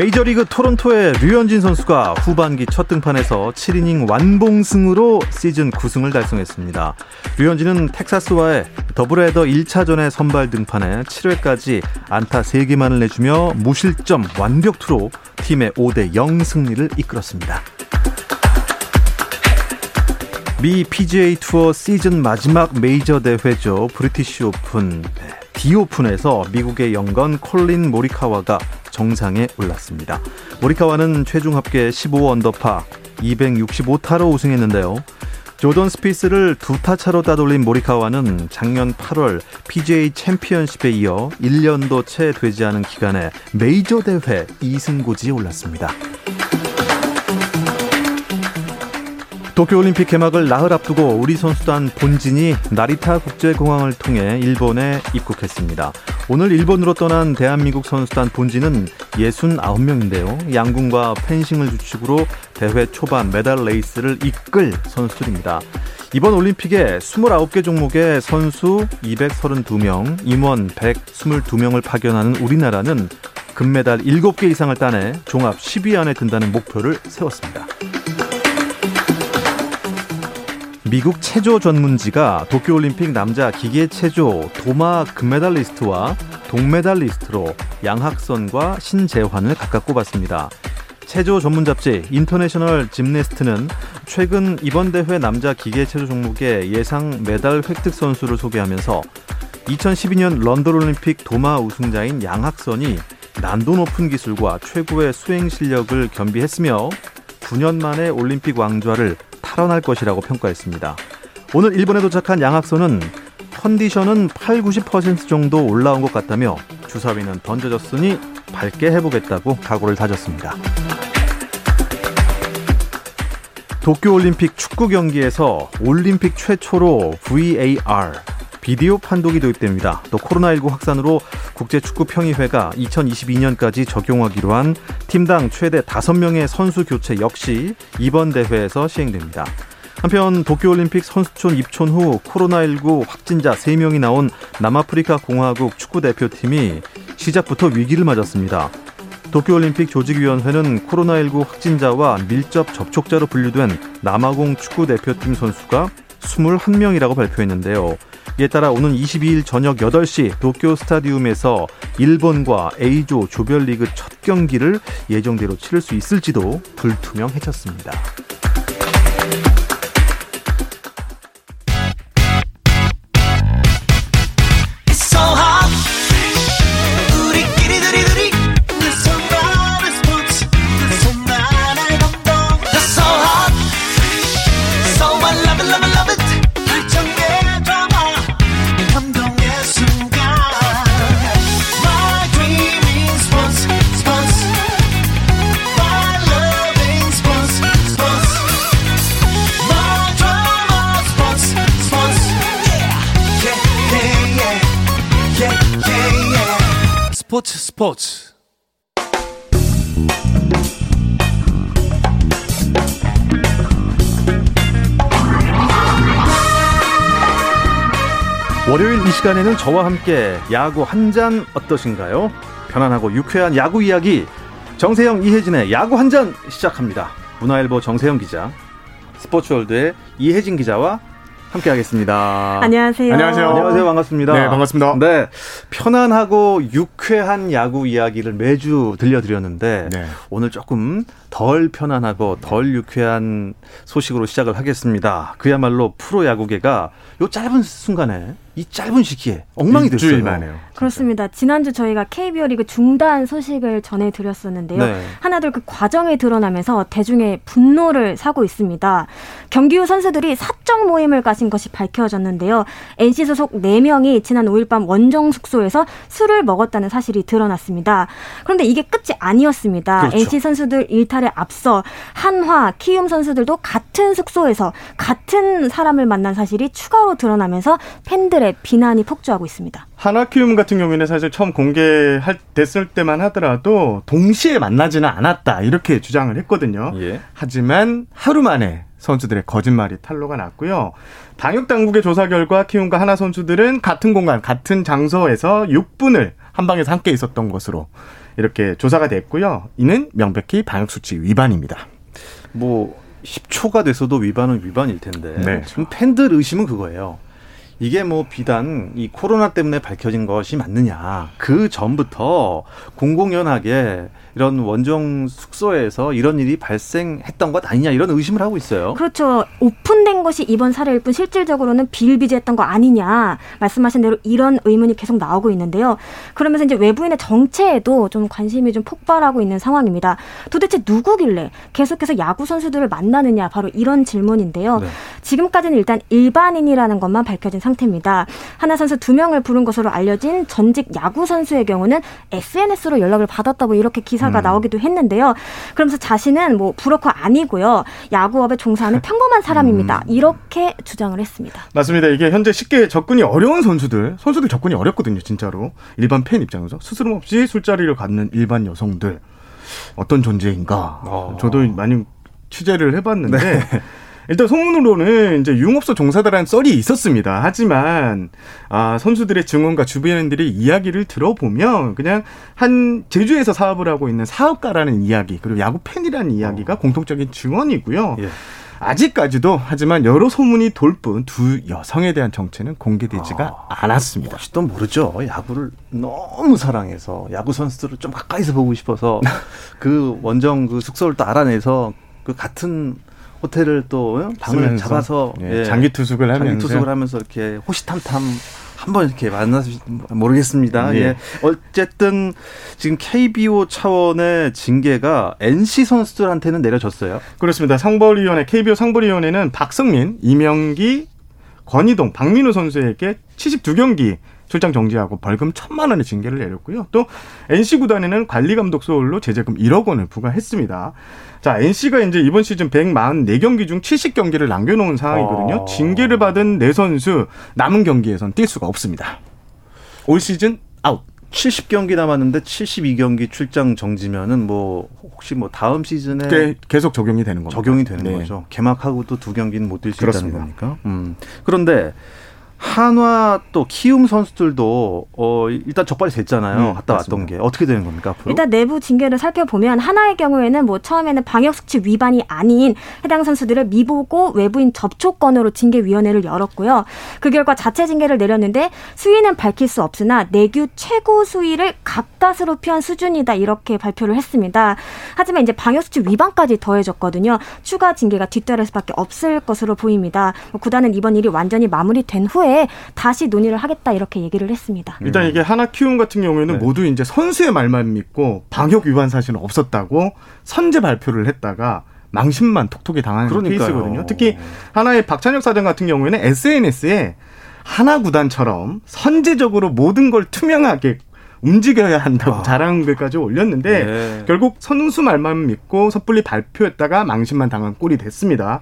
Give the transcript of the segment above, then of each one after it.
메이저리그 토론토의 류현진 선수가 후반기 첫 등판에서 7이닝 완봉승으로 시즌 9승을 달성했습니다. 류현진은 텍사스와의 더블헤더 1차전의 선발 등판에 7회까지 안타 3개만을 내주며 무실점 완벽투로 팀의 5대 0 승리를 이끌었습니다. 미 PGA 투어 시즌 마지막 메이저 대회죠. 브리티시 오픈 디오픈에서 미국의 young gun 콜린 모리카와가 정상에 올랐습니다. 모리카와는 최종 합계 15 언더파 265타로 우승했는데요. 조던 스피스를 두 타 차로 따돌린 모리카와는 작년 8월 PGA 챔피언십에 이어 1년도 채 되지 않은 기간에 메이저 대회 2승 고지에 올랐습니다. 도쿄올림픽 개막을 나흘 앞두고 우리 선수단 본진이 나리타 국제공항을 통해 일본에 입국했습니다. 오늘 일본으로 떠난 대한민국 선수단 본진은 69명인데요. 양궁과 펜싱을 주축으로 대회 초반 메달 레이스를 이끌 선수들입니다. 이번 올림픽에 29개 종목의 선수 232명, 임원 122명을 파견하는 우리나라는 금메달 7개 이상을 따내 종합 10위 안에 든다는 목표를 세웠습니다. 미국 체조 전문지가 도쿄올림픽 남자 기계 체조 도마 금메달리스트와 동메달리스트로 양학선과 신재환을 각각 꼽았습니다. 체조 전문 잡지 International Gymnast는 최근 이번 대회 남자 기계 체조 종목의 예상 메달 획득 선수를 소개하면서 2012년 런던 올림픽 도마 우승자인 양학선이 난도 높은 기술과 최고의 수행 실력을 겸비했으며 9년 만에 올림픽 왕좌를 탈환할 것이라고 평가했습니다. 오늘 일본에 도착한 양학선은 컨디션은 8, 90% 정도 올라온 것 같다며 주사위는 던져졌으니 밝게 해보겠다고 각오를 다졌습니다. 도쿄올림픽 축구 경기에서 올림픽 최초로 VAR 비디오 판독이 도입됩니다. 또 코로나19 확산으로 국제축구평의회가 2022년까지 적용하기로 한 팀당 최대 5명의 선수 교체 역시 이번 대회에서 시행됩니다. 한편 도쿄올림픽 선수촌 입촌 후 코로나19 확진자 3명이 나온 남아프리카 공화국 축구대표팀이 시작부터 위기를 맞았습니다. 도쿄올림픽 조직위원회는 코로나19 확진자와 밀접 접촉자로 분류된 남아공 축구대표팀 선수가 21명이라고 발표했는데요. 이에 따라 오는 22일 저녁 8시 도쿄 스타디움에서 일본과 A조 조별리그 첫 경기를 예정대로 치를 수 있을지도 불투명해졌습니다. 스포츠 월요일 이 시간에는 저와 함께 야구 한 잔 어떠신가요? 편안하고 유쾌한 야구 이야기 정세영 이혜진의 야구 한 잔 시작합니다. 문화일보 정세영 기자, 스포츠월드의 이혜진 기자와 함께하겠습니다. 안녕하세요. 안녕하세요. 안녕하세요. 반갑습니다. 네, 반갑습니다. 네, 편안하고 유쾌한 야구 이야기를 매주 들려드렸는데 네. 오늘 조금 덜 편안하고 덜 유쾌한 소식으로 시작을 하겠습니다. 그야말로 프로 야구계가 요 짧은 순간에 이 짧은 시기에 엉망이 됐어요. 일주일 만에요. 그렇습니다. 지난주 저희가 KBO 리그 중단 소식을 전해드렸었는데요. 네. 하나둘 그 과정이 드러나면서 대중의 분노를 사고 있습니다. 경기 후 선수들이 사적 모임을 가진 것이 밝혀졌는데요. NC 소속 4명이 지난 5일 밤 원정 숙소에서 술을 먹었다는 사실이 드러났습니다. 그런데 이게 끝이 아니었습니다. 그렇죠. NC 선수들 일탈에 앞서 한화, 키움 선수들도 같은 숙소에서 같은 사람을 만난 사실이 추가로 드러나면서 팬들의 비난이 폭주하고 있습니다. 키움 같은 경우에는 사실 처음 공개할 됐을 때만 하더라도 동시에 만나지는 않았다 이렇게 주장을 했거든요. 예. 하지만 하루 만에 선수들의 거짓말이 탄로가 났고요. 방역 당국의 조사 결과 키움과 하나 선수들은 같은 공간, 같은 장소에서 6분을 한 방에서 함께 있었던 것으로 이렇게 조사가 됐고요. 이는 명백히 방역 수칙 위반입니다. 뭐 10초가 돼서도 위반은 위반일 텐데 네. 지금 팬들 의심은 그거예요. 이게 뭐 비단 이 코로나 때문에 밝혀진 것이 맞느냐. 그 전부터 공공연하게 이런 원정 숙소에서 이런 일이 발생했던 것 아니냐 이런 의심을 하고 있어요. 그렇죠. 오픈된 것이 이번 사례일 뿐 실질적으로는 비일비재했던 거 아니냐 말씀하신 대로 이런 의문이 계속 나오고 있는데요. 그러면서 이제 외부인의 정체에도 좀 관심이 좀 폭발하고 있는 상황입니다. 도대체 누구길래 계속해서 야구 선수들을 만나느냐 바로 이런 질문인데요. 네. 지금까지는 일단 일반인이라는 것만 밝혀진 상태입니다. 하나 선수 두 명을 부른 것으로 알려진 전직 야구 선수의 경우는 SNS로 연락을 받았다고 이렇게 기사 기사가 음. 나오기도 했는데요. 그러면서 자신은 뭐 브로커 아니고요. 야구업에 종사하는 평범한 사람입니다. 음. 이렇게 주장을 했습니다. 맞습니다. 이게 현재 쉽게 접근이 어려운 선수들, 선수들 접근이 어렵거든요, 진짜로. 일반 팬 입장에서 스스럼 없이 술자리를 갖는 일반 여성들 어떤 존재인가. 어. 저도 많이 취재를 해봤는데 네. 일단 소문으로는 이제 융업소 종사자라는 썰이 있었습니다. 하지만 아, 선수들의 증언과 주변인들의 이야기를 들어보면 그냥 한 제주에서 사업을 하고 있는 사업가라는 이야기 그리고 야구 팬이라는 이야기가 어. 공통적인 증언이고요. 예. 아직까지도 하지만 여러 소문이 돌 뿐 두 여성에 대한 정체는 공개되지가 아, 않았습니다. 혹시 모르죠. 야구를 너무 사랑해서 야구 선수들을 좀 가까이서 보고 싶어서 그 원정 그 숙소를 또 알아내서 그 같은 호텔을 또 방을 쓰면서, 잡아서 예, 장기 투숙을 하면서 장기 투숙을 하면서 이렇게 호시탐탐 한번 이렇게 만나서 모르겠습니다. 예. 예. 어쨌든 지금 KBO 차원의 징계가 NC 선수들한테는 내려졌어요. 그렇습니다. 상벌위원회 KBO 상벌위원회는 박성민, 이명기, 권희동, 박민우 선수에게 72경기 출장 정지하고 벌금 천만 원의 징계를 내렸고요. 또 NC 구단에는 관리 감독 소홀로 제재금 1억 원을 부과했습니다. 자, NC가 이제 이번 시즌 144경기 중 70경기를 남겨놓은 상황이거든요. 어... 징계를 받은 네 선수 남은 경기에선 뛸 수가 없습니다. 올 시즌 아웃. 70경기 남았는데 72경기 출장 정지면은 뭐 혹시 뭐 다음 시즌에 네, 계속 적용이 되는 거죠. 적용이 되는 네. 거죠. 개막하고 또 두 경기는 못 뛸 수 있다는 겁니까? 음. 그런데 한화 또 키움 선수들도 어 일단 적발이 됐잖아요. 음, 갔다 왔던 게 어떻게 되는 겁니까 앞으로? 일단 내부 징계를 살펴보면 한화의 경우에는 뭐 처음에는 방역 수칙 위반이 아닌 해당 선수들을 미보고 외부인 접촉권으로 징계위원회를 열었고요. 그 결과 자체 징계를 내렸는데 수위는 밝힐 수 없으나 내규 최고 수위를 가까스로 피한 수준이다 이렇게 발표를 했습니다. 하지만 이제 방역 수칙 위반까지 더해졌거든요. 추가 징계가 뒤따를 수밖에 없을 것으로 보입니다. 뭐 구단은 이번 일이 완전히 마무리된 후에 후에 다시 논의를 하겠다 이렇게 얘기를 했습니다. 일단 이게 하나 키움 같은 경우에는 네. 모두 이제 선수의 말만 믿고 방역 위반 사실은 없었다고 선제 발표를 했다가 망신만 톡톡히 당하는 그러니까요. 케이스거든요. 특히 하나의 박찬혁 사장 같은 경우에는 SNS에 하나 구단처럼 선제적으로 모든 걸 투명하게 움직여야 한다고 아. 자랑 글까지 올렸는데 네. 결국 선수 말만 믿고 섣불리 발표했다가 망신만 당한 꼴이 됐습니다.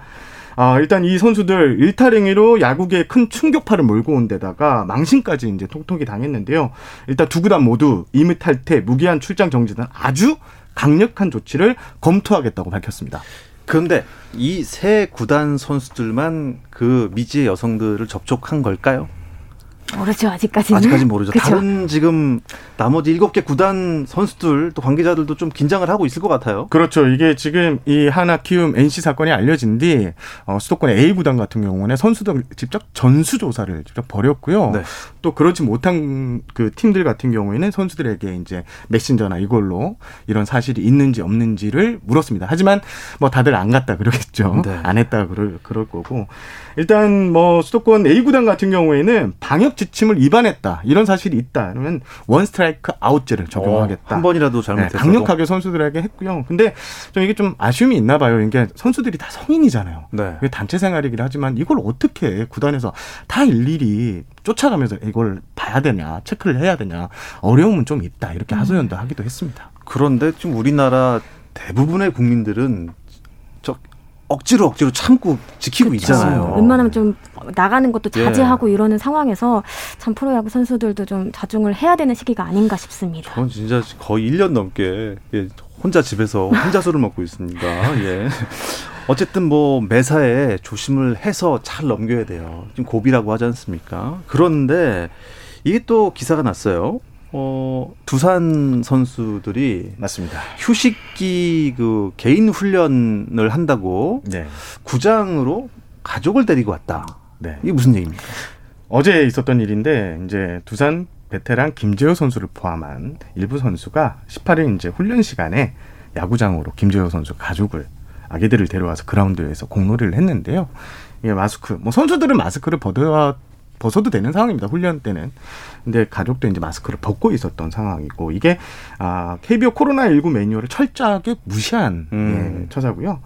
아, 일단 이 선수들 일탈 행위로 야구계에 큰 충격파를 몰고 온 데다가 망신까지 이제 톡톡이 당했는데요. 일단 두 구단 모두 임의 탈퇴, 무기한 출장 정지 등 아주 강력한 조치를 검토하겠다고 밝혔습니다. 그런데 이 세 구단 선수들만 그 미지의 여성들을 접촉한 걸까요? 모르죠 아직까지는. 아직까지 모르죠. 그쵸? 다른 지금 나머지 일곱 개 구단 선수들 또 관계자들도 좀 긴장을 하고 있을 것 같아요. 그렇죠. 이게 지금 이 하나 키움 NC 사건이 알려진 뒤 어, 수도권 A 구단 같은 경우는 선수들 직접 전수 조사를 직접 벌였고요. 네. 또 그렇지 못한 그 팀들 같은 경우에는 선수들에게 이제 메신저나 이걸로 이런 사실이 있는지 없는지를 물었습니다. 하지만 뭐 다들 안 갔다 그러겠죠. 네. 안 했다 그럴 그럴 거고 일단 뭐 수도권 A 구단 같은 경우에는 방역 지침을 위반했다 이런 사실이 있다 그러면 원 스트라이크 아웃제를 적용하겠다. 어, 한 번이라도 잘못했어 네, 강력하게 선수들에게 했고요. 근데 좀 이게 좀 아쉬움이 있나 봐요. 이게 선수들이 다 성인이잖아요. 네. 단체 생활이긴 하지만 이걸 어떻게 구단에서 다 일일이 쫓아가면서 이걸 봐야 되냐 체크를 해야 되냐 어려움은 좀 있다 이렇게 음. 하소연도 하기도 했습니다. 그런데 지금 우리나라 대부분의 국민들은 저 억지로 억지로 참고 지키고 그렇죠. 있잖아요. 웬만하면 좀 나가는 것도 예. 자제하고 예. 이러는 상황에서 참 프로야구 선수들도 좀 자중을 해야 되는 시기가 아닌가 싶습니다. 전 진짜 거의 1년 넘게 예, 혼자 집에서 혼자 술을 먹고 있습니다. 예. 어쨌든 뭐 매사에 조심을 해서 잘 넘겨야 돼요. 지금 고비라고 하지 않습니까? 그런데 이게 또 기사가 났어요. 어, 두산 선수들이 맞습니다. 휴식기 그 개인 훈련을 한다고 네. 구장으로 가족을 데리고 왔다. 네. 이게 무슨 얘기입니까? 어제 있었던 일인데 이제 두산 베테랑 김재호 선수를 포함한 일부 선수가 18일 이제 훈련 시간에 야구장으로 김재호 선수 가족을 아기들을 데려와서 그라운드에서 공놀이를 했는데요. 이게 마스크, 뭐 선수들은 마스크를 벗어야 벗어도 되는 상황입니다. 훈련 때는. 근데 가족도 이제 마스크를 벗고 있었던 상황이고 이게 아 KBO 코로나 19 매뉴얼을 철저하게 무시한 음. 예, 처사고요.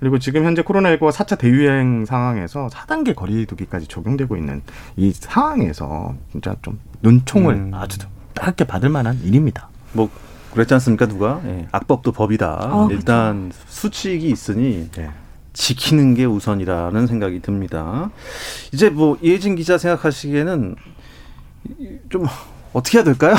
그리고 지금 현재 코로나19가 4차 대유행 상황에서 4단계 거리두기까지 적용되고 있는 이 상황에서 진짜 좀 눈총을 음. 아주 따갑게 받을 만한 일입니다. 뭐 그랬지 않습니까 누가 예. 악법도 법이다. 어, 일단 그렇죠. 수칙이 있으니 예. 지키는 게 우선이라는 생각이 듭니다. 이제 뭐 이혜진 기자 생각하시기에는 좀 어떻게 해야 될까요?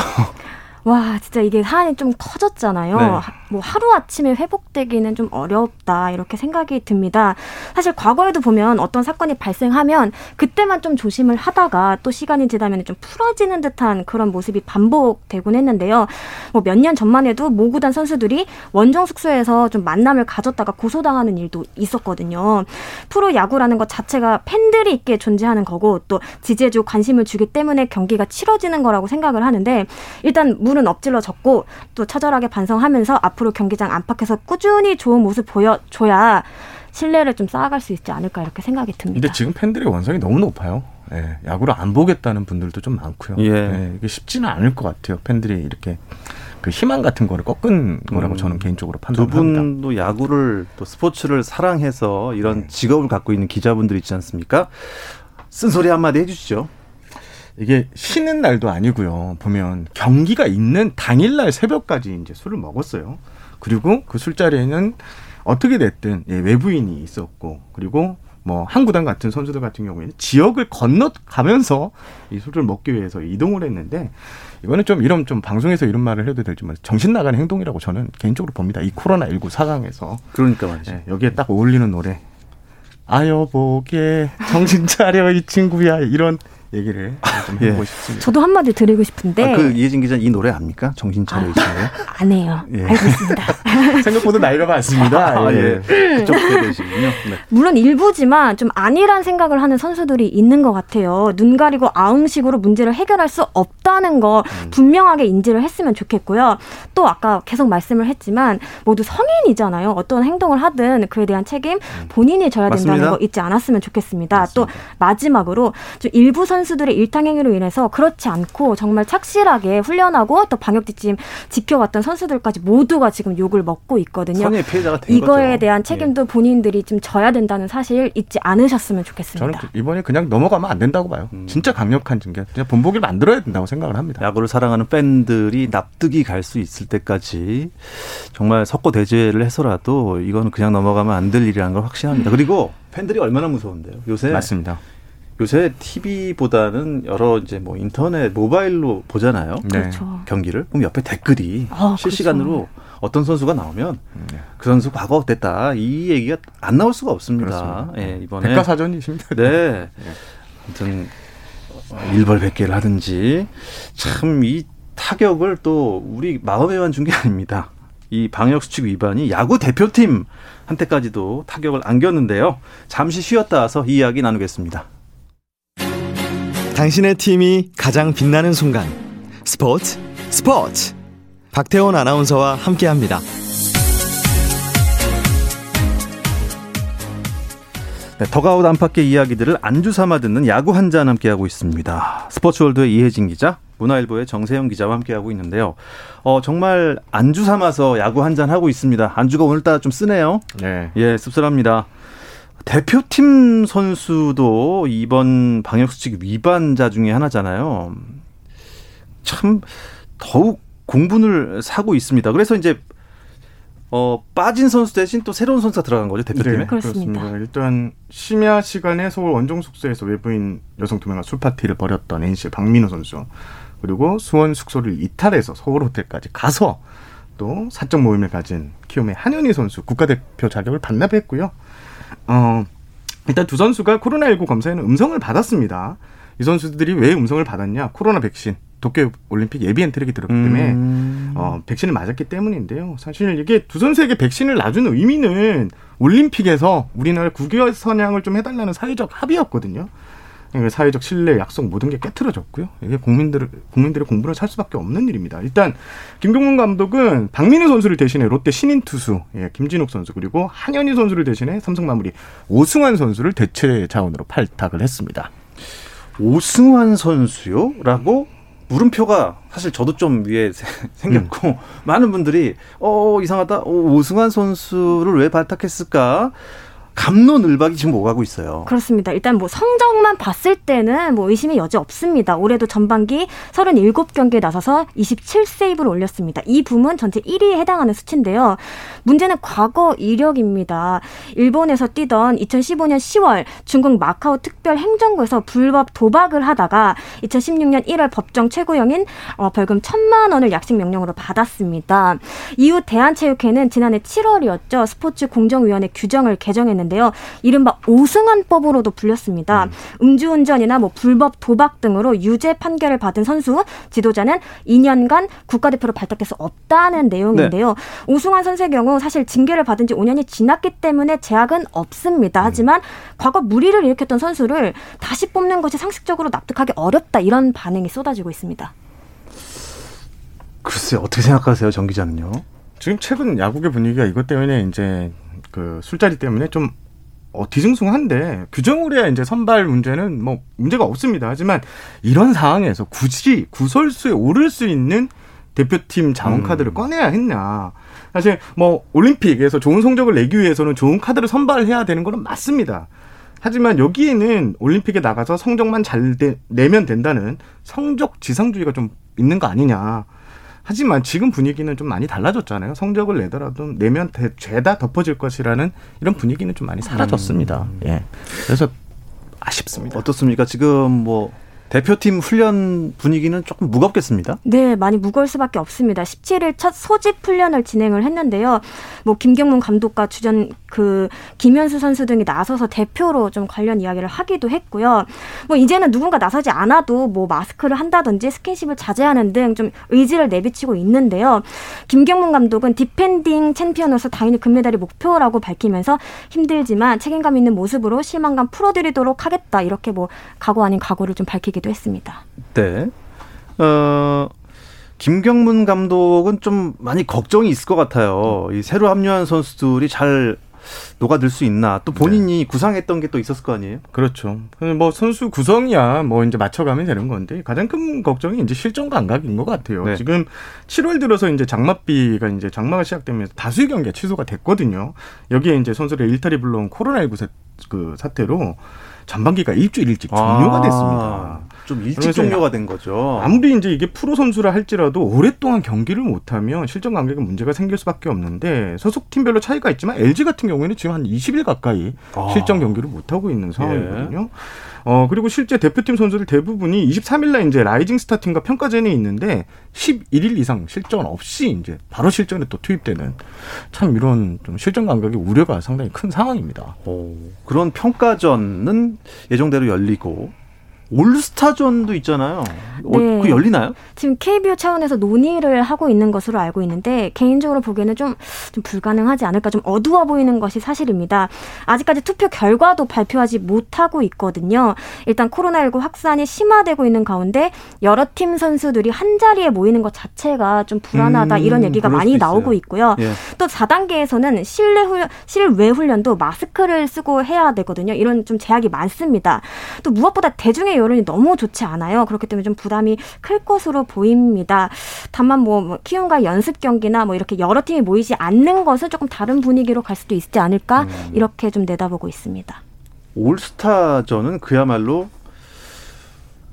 와, 진짜 이게 사안이 좀 커졌잖아요. 네. 뭐 하루아침에 회복되기는 좀 어렵다 이렇게 생각이 듭니다. 사실 과거에도 보면 어떤 사건이 발생하면 그때만 좀 조심을 하다가 또 시간이 지나면 좀 풀어지는 듯한 그런 모습이 반복되곤 했는데요. 뭐 몇 년 전만 해도 모구단 선수들이 원정 숙소에서 좀 만남을 가졌다가 고소당하는 일도 있었거든요. 프로 야구라는 것 자체가 팬들이 있게 존재하는 거고 또 지지해주고 관심을 주기 때문에 경기가 치러지는 거라고 생각을 하는데 일단 물은 엎질러졌고 또 처절하게 반성하면서 앞으로 경기장 안팎에서 꾸준히 좋은 모습 보여줘야 신뢰를 좀 쌓아갈 수 있지 않을까 이렇게 생각이 듭니다. 근데 지금 팬들의 원성이 너무 높아요. 예, 야구를 안 보겠다는 분들도 좀 많고요. 예. 예, 이게 쉽지는 않을 것 같아요. 팬들이 이렇게 그 희망 같은 거를 꺾은 거라고 음. 저는 개인적으로 판단합니다. 두 분도 야구를 또 스포츠를 사랑해서 이런 네. 직업을 갖고 있는 기자분들 있지 않습니까? 쓴소리 한마디 해주시죠. 이게 쉬는 날도 아니고요. 보면 경기가 있는 당일날 새벽까지 이제 술을 먹었어요. 그리고 그 술자리에는 어떻게 됐든 예, 외부인이 있었고 그리고 뭐 한구단 같은 선수들 같은 경우에는 지역을 건너가면서 이 술을 먹기 위해서 이동을 했는데 이거는 좀 이런 좀 방송에서 이런 말을 해도 될지만 정신 나간 행동이라고 저는 개인적으로 봅니다. 이 코로나 19 사강에서 그러니까 말이죠. 예, 여기에 딱 어울리는 노래 아여 보게 정신 차려 이 친구야 이런 얘기를 좀 예. 해보고 예. 싶습니다. 저도 한마디 드리고 싶은데. 아, 그 이혜진 기자 이 노래 압니까? 정신 차려 아, 안 해요. 예. 알고 있습니다. 생각보다 나이가 많습니다. 아, 예. 그쪽 세대시군요. 네. 물론 일부지만 좀 아니란 생각을 하는 선수들이 있는 것 같아요. 눈 가리고 아웅식으로 문제를 해결할 수 없다는 거 음. 분명하게 인지를 했으면 좋겠고요. 또 아까 계속 말씀을 했지만 모두 성인이잖아요. 어떤 행동을 하든 그에 대한 책임 음. 본인이 져야 된다는 맞습니다. 거 잊지 않았으면 좋겠습니다. 맞습니다. 또 마지막으로 좀 일부 선 선수들의 일탕행위로 인해서 그렇지 않고 정말 착실하게 훈련하고 또 방역 지침 지켜왔던 선수들까지 모두가 지금 욕을 먹고 있거든요. 선의 피해자가 된 이거에 거죠. 대한 책임도 예. 본인들이 좀 져야 된다는 사실 잊지 않으셨으면 좋겠습니다. 저는 그 이번에 그냥 넘어가면 안 된다고 봐요. 음. 진짜 강력한 징계, 그냥 본보기를 만들어야 된다고 생각을 합니다. 야구를 사랑하는 팬들이 납득이 갈 수 있을 때까지 정말 석고 대죄를 해서라도 이거는 그냥 넘어가면 안 될 일이라는 걸 확신합니다. 그리고 팬들이 얼마나 무서운데요. 요새 맞습니다. 요새 TV보다는 여러 이제 뭐 인터넷 모바일로 보잖아요. 네. 그렇죠. 경기를 그럼 옆에 댓글이 아, 실시간으로 그렇죠. 어떤 선수가 나오면 네. 그 선수 과거 어땠다 이 얘기가 안 나올 수가 없습니다. 예, 이번에 백과사전이십니다. 네. 네. 아무튼 일벌백계를 하든지 참 이 타격을 또 우리 마음에만 준 게 아닙니다. 이 방역 수칙 위반이 야구 대표팀 한테까지도 타격을 안겼는데요. 잠시 쉬었다 와서 이 이야기 나누겠습니다. 당신의 팀이 가장 빛나는 순간 스포츠 스포츠 박태원 아나운서와 함께합니다. 네, 더가웃 안팎의 이야기들을 안주 삼아 듣는 야구 한 잔 함께하고 있습니다. 스포츠월드의 이혜진 기자, 문화일보의 정세영 기자와 함께하고 있는데요. 어, 정말 안주 삼아서 야구 한 잔 하고 있습니다. 안주가 오늘따라 좀 쓰네요. 네. 예, 씁쓸합니다. 대표팀 선수도 이번 방역수칙 위반자 중에 하나잖아요. 참 더욱 공분을 사고 있습니다. 그래서 이제 어, 빠진 선수 대신 또 새로운 선수가 들어간 거죠 대표팀에. 네, 그렇습니다. 그렇습니다. 일단 심야 시간에 서울 원정 숙소에서 외부인 여성 두 명과 술 파티를 벌였던 NC 박민호 선수 그리고 수원 숙소를 이탈해서 서울 호텔까지 가서 또 사적 모임을 가진 키움의 한현희 선수 국가대표 자격을 반납했고요. 어, 일단 두 선수가 코로나19 검사에는 음성을 받았습니다. 이 선수들이 왜 음성을 받았냐? 코로나 백신 도쿄 올림픽 예비 엔트리가 들었기 때문에 음. 어, 백신을 맞았기 때문인데요. 사실 이게 두 선수에게 백신을 놔준 의미는 올림픽에서 우리나라 국위 선양을 좀 해달라는 사회적 합의였거든요. 사회적 신뢰, 약속 모든 게 깨트려졌고요. 이게 국민들 국민들의 공부를 살 수밖에 없는 일입니다. 일단 김경문 감독은 박민우 선수를 대신해 롯데 신인 투수 예, 김진욱 선수 그리고 한현희 선수를 대신해 삼성 마무리 오승환 선수를 대체 자원으로 팔탁을 했습니다. 오승환 선수요? 라고 물음표가 사실 저도 좀 위에 생겼고 음. 많은 분들이 어 이상하다. 어, 오승환 선수를 왜 발탁했을까? 감론을박이 지금 오가고 있어요. 그렇습니다. 일단 뭐 성적만 봤을 때는 뭐 의심의 여지 없습니다. 올해도 전반기 37경기에 나서서 27세이브를 올렸습니다. 이 부문 전체 1위에 해당하는 수치인데요. 문제는 과거 이력입니다. 일본에서 뛰던 2015년 10월 중국 마카오 특별 행정구에서 불법 도박을 하다가 2016년 1월 법정 최고형인 어, 벌금 1천만 원을 약식 명령으로 받았습니다. 이후 대한체육회는 지난해 7월이었죠. 스포츠 공정위원회 규정을 개정했는데 있는데요. 이른바 오승환법으로도 불렸습니다. 음. 주운전이나뭐 불법 도박 등으로 유죄 판결을 받은 선수 지도자는 2년간 국가대표로 발탁될 수 없다는 내용인데요. 네. 오승환 선수의 경우 사실 징계를 받은 지 5년이 지났기 때문에 제약은 없습니다. 음. 하지만 과거 무리를 일으켰던 선수를 다시 뽑는 것이 상식적으로 납득하기 어렵다 이런 반응이 쏟아지고 있습니다. 글쎄 어떻게 생각하세요, 정 기자는요? 지금 최근 야구의 분위기가 이것 때문에 이제 그 술자리 때문에 좀 어, 뒤숭숭한데 규정을 해야 이제 선발 문제는 뭐 문제가 없습니다. 하지만 이런 상황에서 굳이 구설수에 오를 수 있는 대표팀 자원 카드를 음. 꺼내야 했냐. 사실 뭐 올림픽에서 좋은 성적을 내기 위해서는 좋은 카드를 선발해야 되는 거는 맞습니다. 하지만 여기에는 올림픽에 나가서 성적만 잘 되, 내면 된다는 성적 지상주의가 좀 있는 거 아니냐. 하지만 지금 분위기는 좀 많이 달라졌잖아요. 성적을 내더라도 내면 죄다 덮어질 것이라는 이런 분위기는 좀 많이 사라졌습니다. 음. 예. 그래서 아쉽습니다. 어떻습니까? 지금 뭐 대표팀 훈련 분위기는 조금 무겁겠습니다. 네, 많이 무거울 수밖에 없습니다. 17일 첫 소집 훈련을 진행을 했는데요. 뭐 김경문 감독과 주전 그 김현수 선수 등이 나서서 대표로 좀 관련 이야기를 하기도 했고요. 뭐 이제는 누군가 나서지 않아도 뭐 마스크를 한다든지 스킨십을 자제하는 등 좀 의지를 내비치고 있는데요. 김경문 감독은 디펜딩 챔피언으로서 당연히 금메달이 목표라고 밝히면서 힘들지만 책임감 있는 모습으로 실망감 풀어드리도록 하겠다 이렇게 뭐 각오 아닌 각오를 좀 밝히게 얘기도 했습니다. 네. 어, 김경문 감독은 좀 많이 걱정이 있을 것 같아요. 이 새로 합류한 선수들이 잘 녹아들 수 있나 또 본인이 네. 구상했던 게 또 있었을 거 아니에요? 그렇죠. 뭐 선수 구성이야 뭐 이제 맞춰가면 되는 건데 가장 큰 걱정이 이제 실전 감각인 것 같아요. 네. 지금 7월 들어서 이제 장마비가 이제 장마가 시작되면서 다수의 경기가 취소가 됐거든요. 여기에 이제 선수들 일탈이 불러온 코로나19 사, 그 사태로 전반기가 일주일 일찍 종료가 아, 됐습니다. 좀 일찍 종료가 된 거죠. 아무리 이제 이게 프로 선수라 할지라도 오랫동안 경기를 못하면 실전 감각에 문제가 생길 수밖에 없는데 소속 팀별로 차이가 있지만 LG 같은 경우에는 지금 한 20일 가까이 아. 실전 경기를 못 하고 있는 상황이거든요. 예. 어, 그리고 실제 대표팀 선수들 대부분이 23일날 이제 라이징 스타 팀과 평가전이 있는데 11일 이상 실전 없이 이제 바로 실전에 또 투입되는 참 이런 좀 실전 감각의 우려가 상당히 큰 상황입니다. 오, 그런 평가전은 예정대로 열리고 올스타전도 있잖아요. 어, 네. 그 열리나요? 지금 KBO 차원에서 논의를 하고 있는 것으로 알고 있는데 개인적으로 보기에는 좀, 좀 불가능하지 않을까 좀 어두워 보이는 것이 사실입니다. 아직까지 투표 결과도 발표하지 못하고 있거든요. 일단 코로나19 확산이 심화되고 있는 가운데 여러 팀 선수들이 한 자리에 모이는 것 자체가 좀 불안하다 음, 이런 얘기가 많이 나오고 있고요. 예. 또 4단계에서는 실내 훈련, 실외 훈련도 마스크를 쓰고 해야 되거든요. 이런 좀 제약이 많습니다. 또 무엇보다 대중의 여론이 너무 좋지 않아요. 그렇기 때문에 좀 부담이 클 것으로 보입니다. 다만 뭐, 뭐 키움과 연습 경기나 뭐 이렇게 여러 팀이 모이지 않는 것은 조금 다른 분위기로 갈 수도 있지 않을까 음. 이렇게 좀 내다보고 있습니다. 올스타전은 그야말로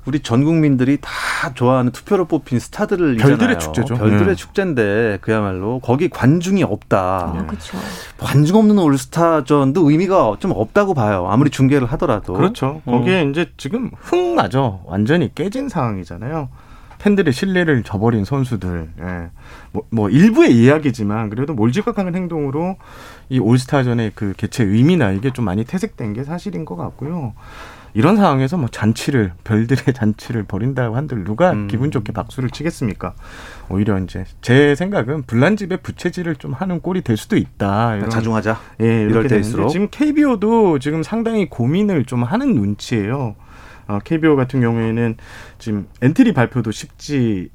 우리 전 국민들이 다 좋아하는 투표로 뽑힌 스타들을 별들의 축제죠. 별들의 네. 축제인데 그야말로 거기 관중이 없다. 아, 그렇죠. 관중 없는 올스타전도 의미가 좀 없다고 봐요. 아무리 중계를 하더라도. 그렇죠. 어. 거기에 이제 지금 흥마저 완전히 깨진 상황이잖아요. 팬들의 신뢰를 저버린 선수들. 예. 뭐, 뭐 일부의 이야기지만 그래도 몰지각하는 행동으로 이 올스타전의 그 개최 의미나 이게 좀 많이 퇴색된 게 사실인 것 같고요. 이런 상황에서 뭐 잔치를 별들의 잔치를 벌인다고 한들 누가 음. 기분 좋게 박수를 치겠습니까? 오히려 이제 제 생각은 불난 집에 부채질을 좀 하는 꼴이 될 수도 있다. 이런, 자중하자. 예, 이럴 때일수록 지금 KBO도 지금 상당히 고민을 좀 하는 눈치예요. 어, KBO 같은 경우에는 지금 엔트리 발표도 쉽지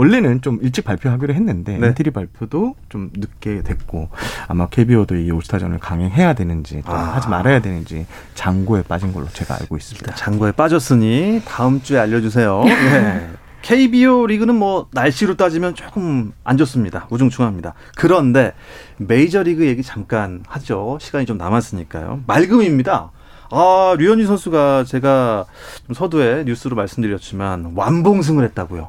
원래는 좀 일찍 발표하기로 했는데 네. 엔트리 발표도 좀 늦게 됐고 아마 KBO도 이 올스타전을 강행해야 되는지 아. 하지 말아야 되는지 장고에 빠진 걸로 제가 알고 있습니다. 장고에 빠졌으니 다음 주에 알려주세요. 네. KBO 리그는 뭐 날씨로 따지면 조금 안 좋습니다. 우중충합니다. 그런데 메이저 리그 얘기 잠깐 하죠. 시간이 좀 남았으니까요. 맑음입니다. 아, 류현진 선수가 제가 좀 서두에 뉴스로 말씀드렸지만 완봉승을 했다고요.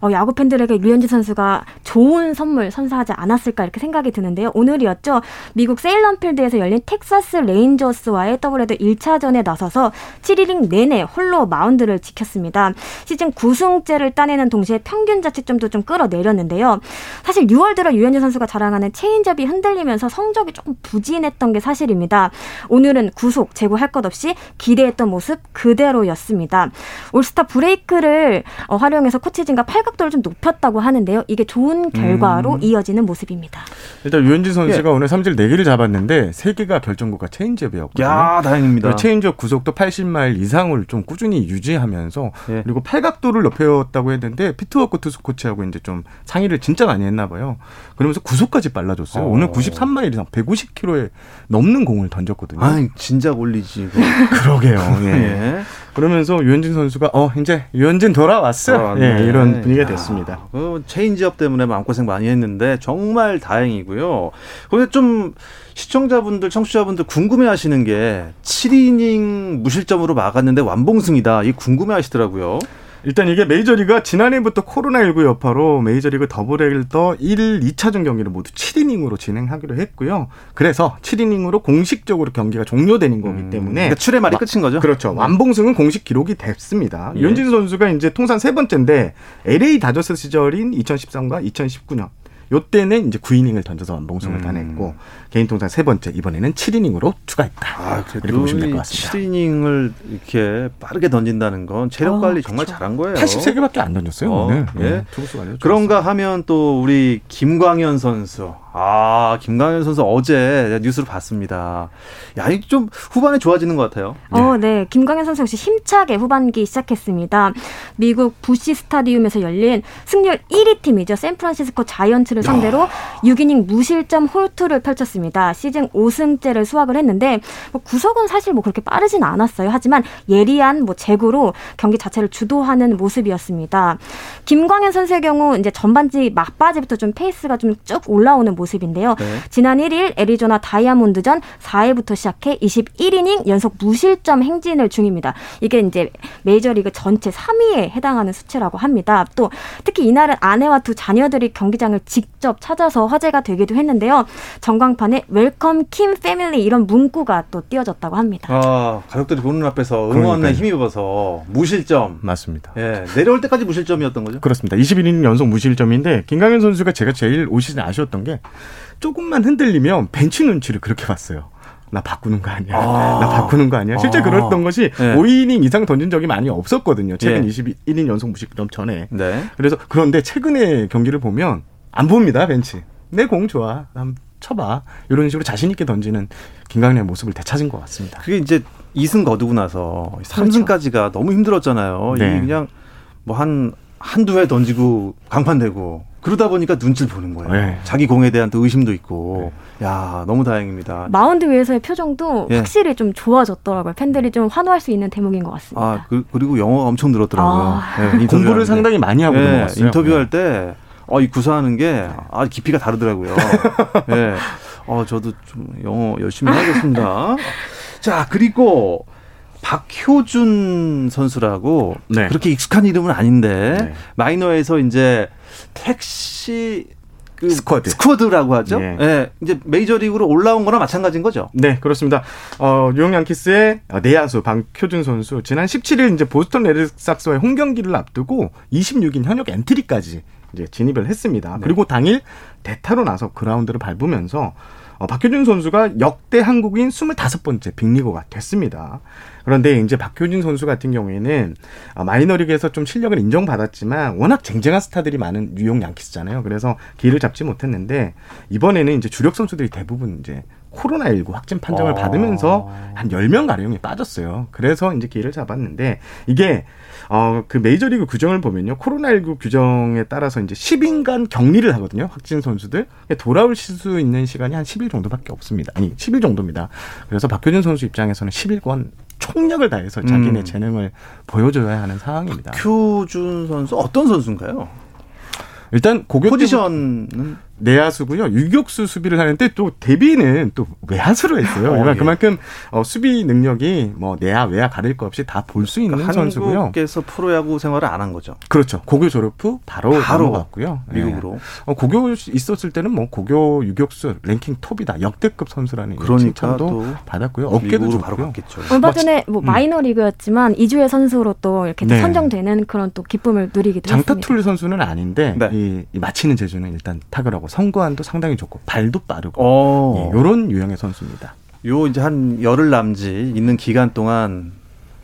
어, 야구 팬들에게 류현진 선수가 좋은 선물 선사하지 않았을까 이렇게 생각이 드는데요. 오늘이었죠. 미국 세일런필드에서 열린 텍사스 레인저스와의 더블헤더 1차전에 나서서 7이닝 내내 홀로 마운드를 지켰습니다. 시즌 9승째를 따내는 동시에 평균 자책점도 좀 끌어내렸는데요. 사실 6월 들어 류현진 선수가 자랑하는 체인지업이 흔들리면서 성적이 조금 부진했던 게 사실입니다. 오늘은 구속 제구 할 것 없이 기대했던 모습 그대로였습니다. 올스타 브레이크를 어, 활용해서 코치진과 팔 각도를 좀 높였다고 하는데요. 이게 좋은 결과로 음. 이어지는 모습입니다. 일단 류현진 선수가 예. 오늘 삼진 4개를 잡았는데 3개가 결정구가 체인지업이었거든요. 야, 다행입니다. 체인지업 구속도 80마일 이상을 좀 꾸준히 유지하면서 예. 그리고 팔 각도를 높였다고 했는데 피트 워커 투수 코치하고 이제 좀 상의를 진짜 많이 했나 봐요. 그러면서 구속까지 빨라졌어요. 어. 오늘 93마일 이상 150km에 넘는 공을 던졌거든요. 아, 진작 올리지. 그러게요. 예. 예. 그러면서 류현진 선수가 어 이제 류현진 돌아왔어. 예, 이런 분위기가 됐습니다. 그 체인지업 때문에 마음고생 많이 했는데 정말 다행이고요. 근데 좀 시청자분들, 청취자분들 궁금해하시는 게 7이닝 무실점으로 막았는데 완봉승이다. 이 궁금해하시더라고요. 일단 이게 메이저리그가 지난해부터 코로나19 여파로 메이저리그 더블헤더 1, 2차전 경기를 모두 7이닝으로 진행하기로 했고요. 그래서 7이닝으로 공식적으로 경기가 종료되는 거기 음. 때문에 그러니까 7회 말이 끝인 거죠. 그렇죠. 완봉승은 공식 기록이 됐습니다. 예. 류현진 선수가 이제 통산 세 번째인데 LA 다저스 시절인 2013과 2019년 요때는 이제 9이닝을 던져서 완봉승을 음. 따냈고 개인 통산 세 번째 이번에는 7이닝으로 추가했다. 아, 그래도 보시면 될 것 같습니다. 7이닝을 이렇게 빠르게 던진다는 건 체력 아, 관리 아, 정말 그렇죠. 잘한 거예요. 83개밖에 안 던졌어요. 어, 오늘. 예. 네. 그런가 하면 또 우리 김광현 선수 아, 김강현 선수 어제 뉴스를 봤습니다. 야, 이좀 후반에 좋아지는 것 같아요. 어, 네. 김강현 선수 역시 힘차게 후반기 시작했습니다. 미국 부시 스타디움에서 열린 승률 1위 팀이죠. 샌프란시스코 자이언츠를 상대로 야. 6이닝 무실점 호투를 펼쳤습니다. 시즌 5승째를 수확을 했는데 뭐 구속은 사실 뭐 그렇게 빠르진 않았어요. 하지만 예리한 뭐 제구로 경기 자체를 주도하는 모습이었습니다. 김광현 선수의 경우 이제 전반기 막바지부터 좀 페이스가 좀 쭉 올라오는 모습 모습인데요. 네. 지난 1일 애리조나 다이아몬드전 4회부터 시작해 21이닝 연속 무실점 행진을 중입니다. 이게 이제 메이저리그 전체 3위에 해당하는 수치라고 합니다. 또 특히 이날은 아내와 두 자녀들이 경기장을 직접 찾아서 화제가 되기도 했는데요. 전광판에 Welcome Kim Family 이런 문구가 또 띄어졌다고 합니다. 아, 가족들이 보는 앞에서 응원에 힘입어서 무실점. 맞습니다. 예, 내려올 때까지 무실점이었던 거죠? 그렇습니다. 21이닝 연속 무실점인데 김광현 선수가 제가 제일 올 시즌 아쉬웠던 게 조금만 흔들리면 벤치 눈치를 그렇게 봤어요. 나 바꾸는 거 아니야. 아. 나 바꾸는 거 아니야. 실제 아. 그랬던 것이 네. 5이닝 이상 던진 적이 많이 없었거든요. 최근 네. 21인 연속 무실점 전에. 네. 그래서 그런데 최근에 경기를 보면 안 봅니다, 벤치. 내 공 좋아. 한번 쳐봐. 이런 식으로 자신 있게 던지는 김강민의 모습을 되찾은 것 같습니다. 그게 이제 2승 거두고 나서 3승까지가 그렇죠. 너무 힘들었잖아요. 네. 이게 그냥 뭐 한 한두 회 던지고 강판되고 그러다 보니까 눈치를 보는 거예요. 네. 자기 공에 대한 또 의심도 있고. 네. 야, 너무 다행입니다. 마운드 위에서의 표정도 네. 확실히 좀 좋아졌더라고요. 팬들이 좀 환호할 수 있는 대목인 것 같습니다. 아, 그, 리고 영어가 엄청 늘었더라고요. 아. 네, 공부를 상당히 많이 하고 네, 넘어갔어요. 인터뷰할 때 어, 이 구사하는 게 아, 깊이가 다르더라고요. 예. 네. 어, 저도 좀 영어 열심히 하겠습니다. 자, 그리고 박효준 선수라고 네. 그렇게 익숙한 이름은 아닌데 네. 마이너에서 이제 택시 그 스쿼드. 스쿼드라고 하죠. 예. 네. 이제 메이저리그로 올라온 거나 마찬가지인 거죠. 네, 그렇습니다. 어, 뉴욕 양키스의 내야수 박효준 선수 지난 17일 이제 보스턴 레드삭스와의 홈 경기를 앞두고 26인 현역 엔트리까지 이제 진입을 했습니다. 네. 그리고 당일 대타로 나서 그라운드를 밟으면서 어, 박효준 선수가 역대 한국인 25번째 빅리거가 됐습니다. 그런데 이제 박효준 선수 같은 경우에는 어, 마이너리그에서 좀 실력을 인정받았지만 워낙 쟁쟁한 스타들이 많은 뉴욕 양키스잖아요. 그래서 기회를 잡지 못했는데 이번에는 이제 주력 선수들이 대부분 이제 코로나19 확진 판정을 아. 받으면서 한 10명 가량이 빠졌어요. 그래서 이제 기회를 잡았는데 이게 어, 그 메이저리그 규정을 보면요. 코로나19 규정에 따라서 이제 10인간 격리를 하거든요. 확진 선수들. 돌아올 수 있는 시간이 한 10일 정도밖에 없습니다. 아니, 10일 정도입니다. 그래서 박효준 선수 입장에서는 10일간 총력을 다해서 자기네 음. 재능을 보여줘야 하는 상황입니다. 박효준 선수 어떤 선수인가요? 일단 고교 포지션은 내야수고요. 유격수 수비를 하는데 또 데뷔는 또 외야수로 했어요. 어, 예. 그만큼 어, 수비 능력이 뭐 내야 외야 가릴 거 없이 다 볼 수 있는 그러니까 선수고요. 한국에서 프로야구 생활을 안 한 거죠. 그렇죠. 고교 졸업 후 바로 바로 갔고요. 미국으로. 예. 어, 고교 있었을 때는 뭐 고교 유격수 랭킹 톱이다. 역대급 선수라는 그러니까 칭찬도 받았고요. 어깨도 좋고요. 바로 갔겠죠. 얼마 전에 뭐 음. 마이너 리그였지만 이주의 선수로 또 이렇게 네. 선정되는 그런 또 기쁨을 누리기도 했습니다. 장타툴 선수는 아닌데 네. 이, 이 맞히는 재주는 일단 탁월하고 선구안도 상당히 좋고 발도 빠르고 이런 예, 유형의 선수입니다. 요 이제 한 열흘 남짓 있는 기간 동안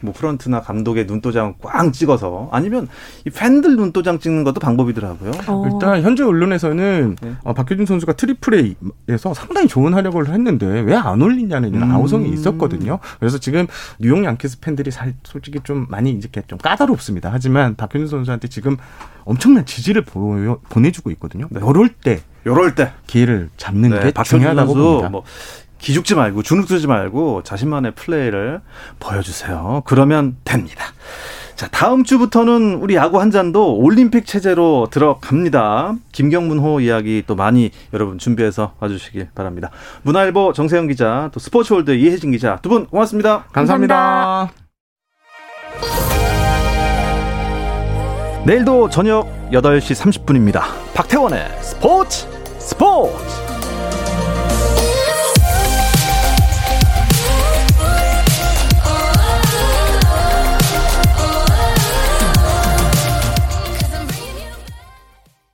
뭐 프런트나 감독의 눈도장 꽝 찍어서 아니면 이 팬들 눈도장 찍는 것도 방법이더라고요. 어. 일단 현재 언론에서는 네. 어, 박효준 선수가 트리플 A에서 상당히 좋은 활약을 했는데 왜 안 올리냐는 음. 아우성이 있었거든요. 그래서 지금 뉴욕 양키스 팬들이 살, 솔직히 좀 많이 이렇게 좀 까다롭습니다. 하지만 박효준 선수한테 지금 엄청난 지지를 보여, 보내주고 있거든요. 네. 요럴 때 요럴 때 기회를 잡는 네, 게 중요하다고 봅니다. 뭐 기죽지 말고 주눅들지 말고 자신만의 플레이를 보여주세요. 그러면 됩니다. 자, 다음 주부터는 우리 야구 한 잔도 올림픽 체제로 들어갑니다. 김경문호 이야기 또 많이 여러분 준비해서 와주시길 바랍니다. 문화일보 정세영 기자, 또 스포츠월드 이혜진 기자 두 분 고맙습니다. 감사합니다. 감사합니다. 내일도 저녁 8시 30분입니다. 박태원의 스포츠 스포츠!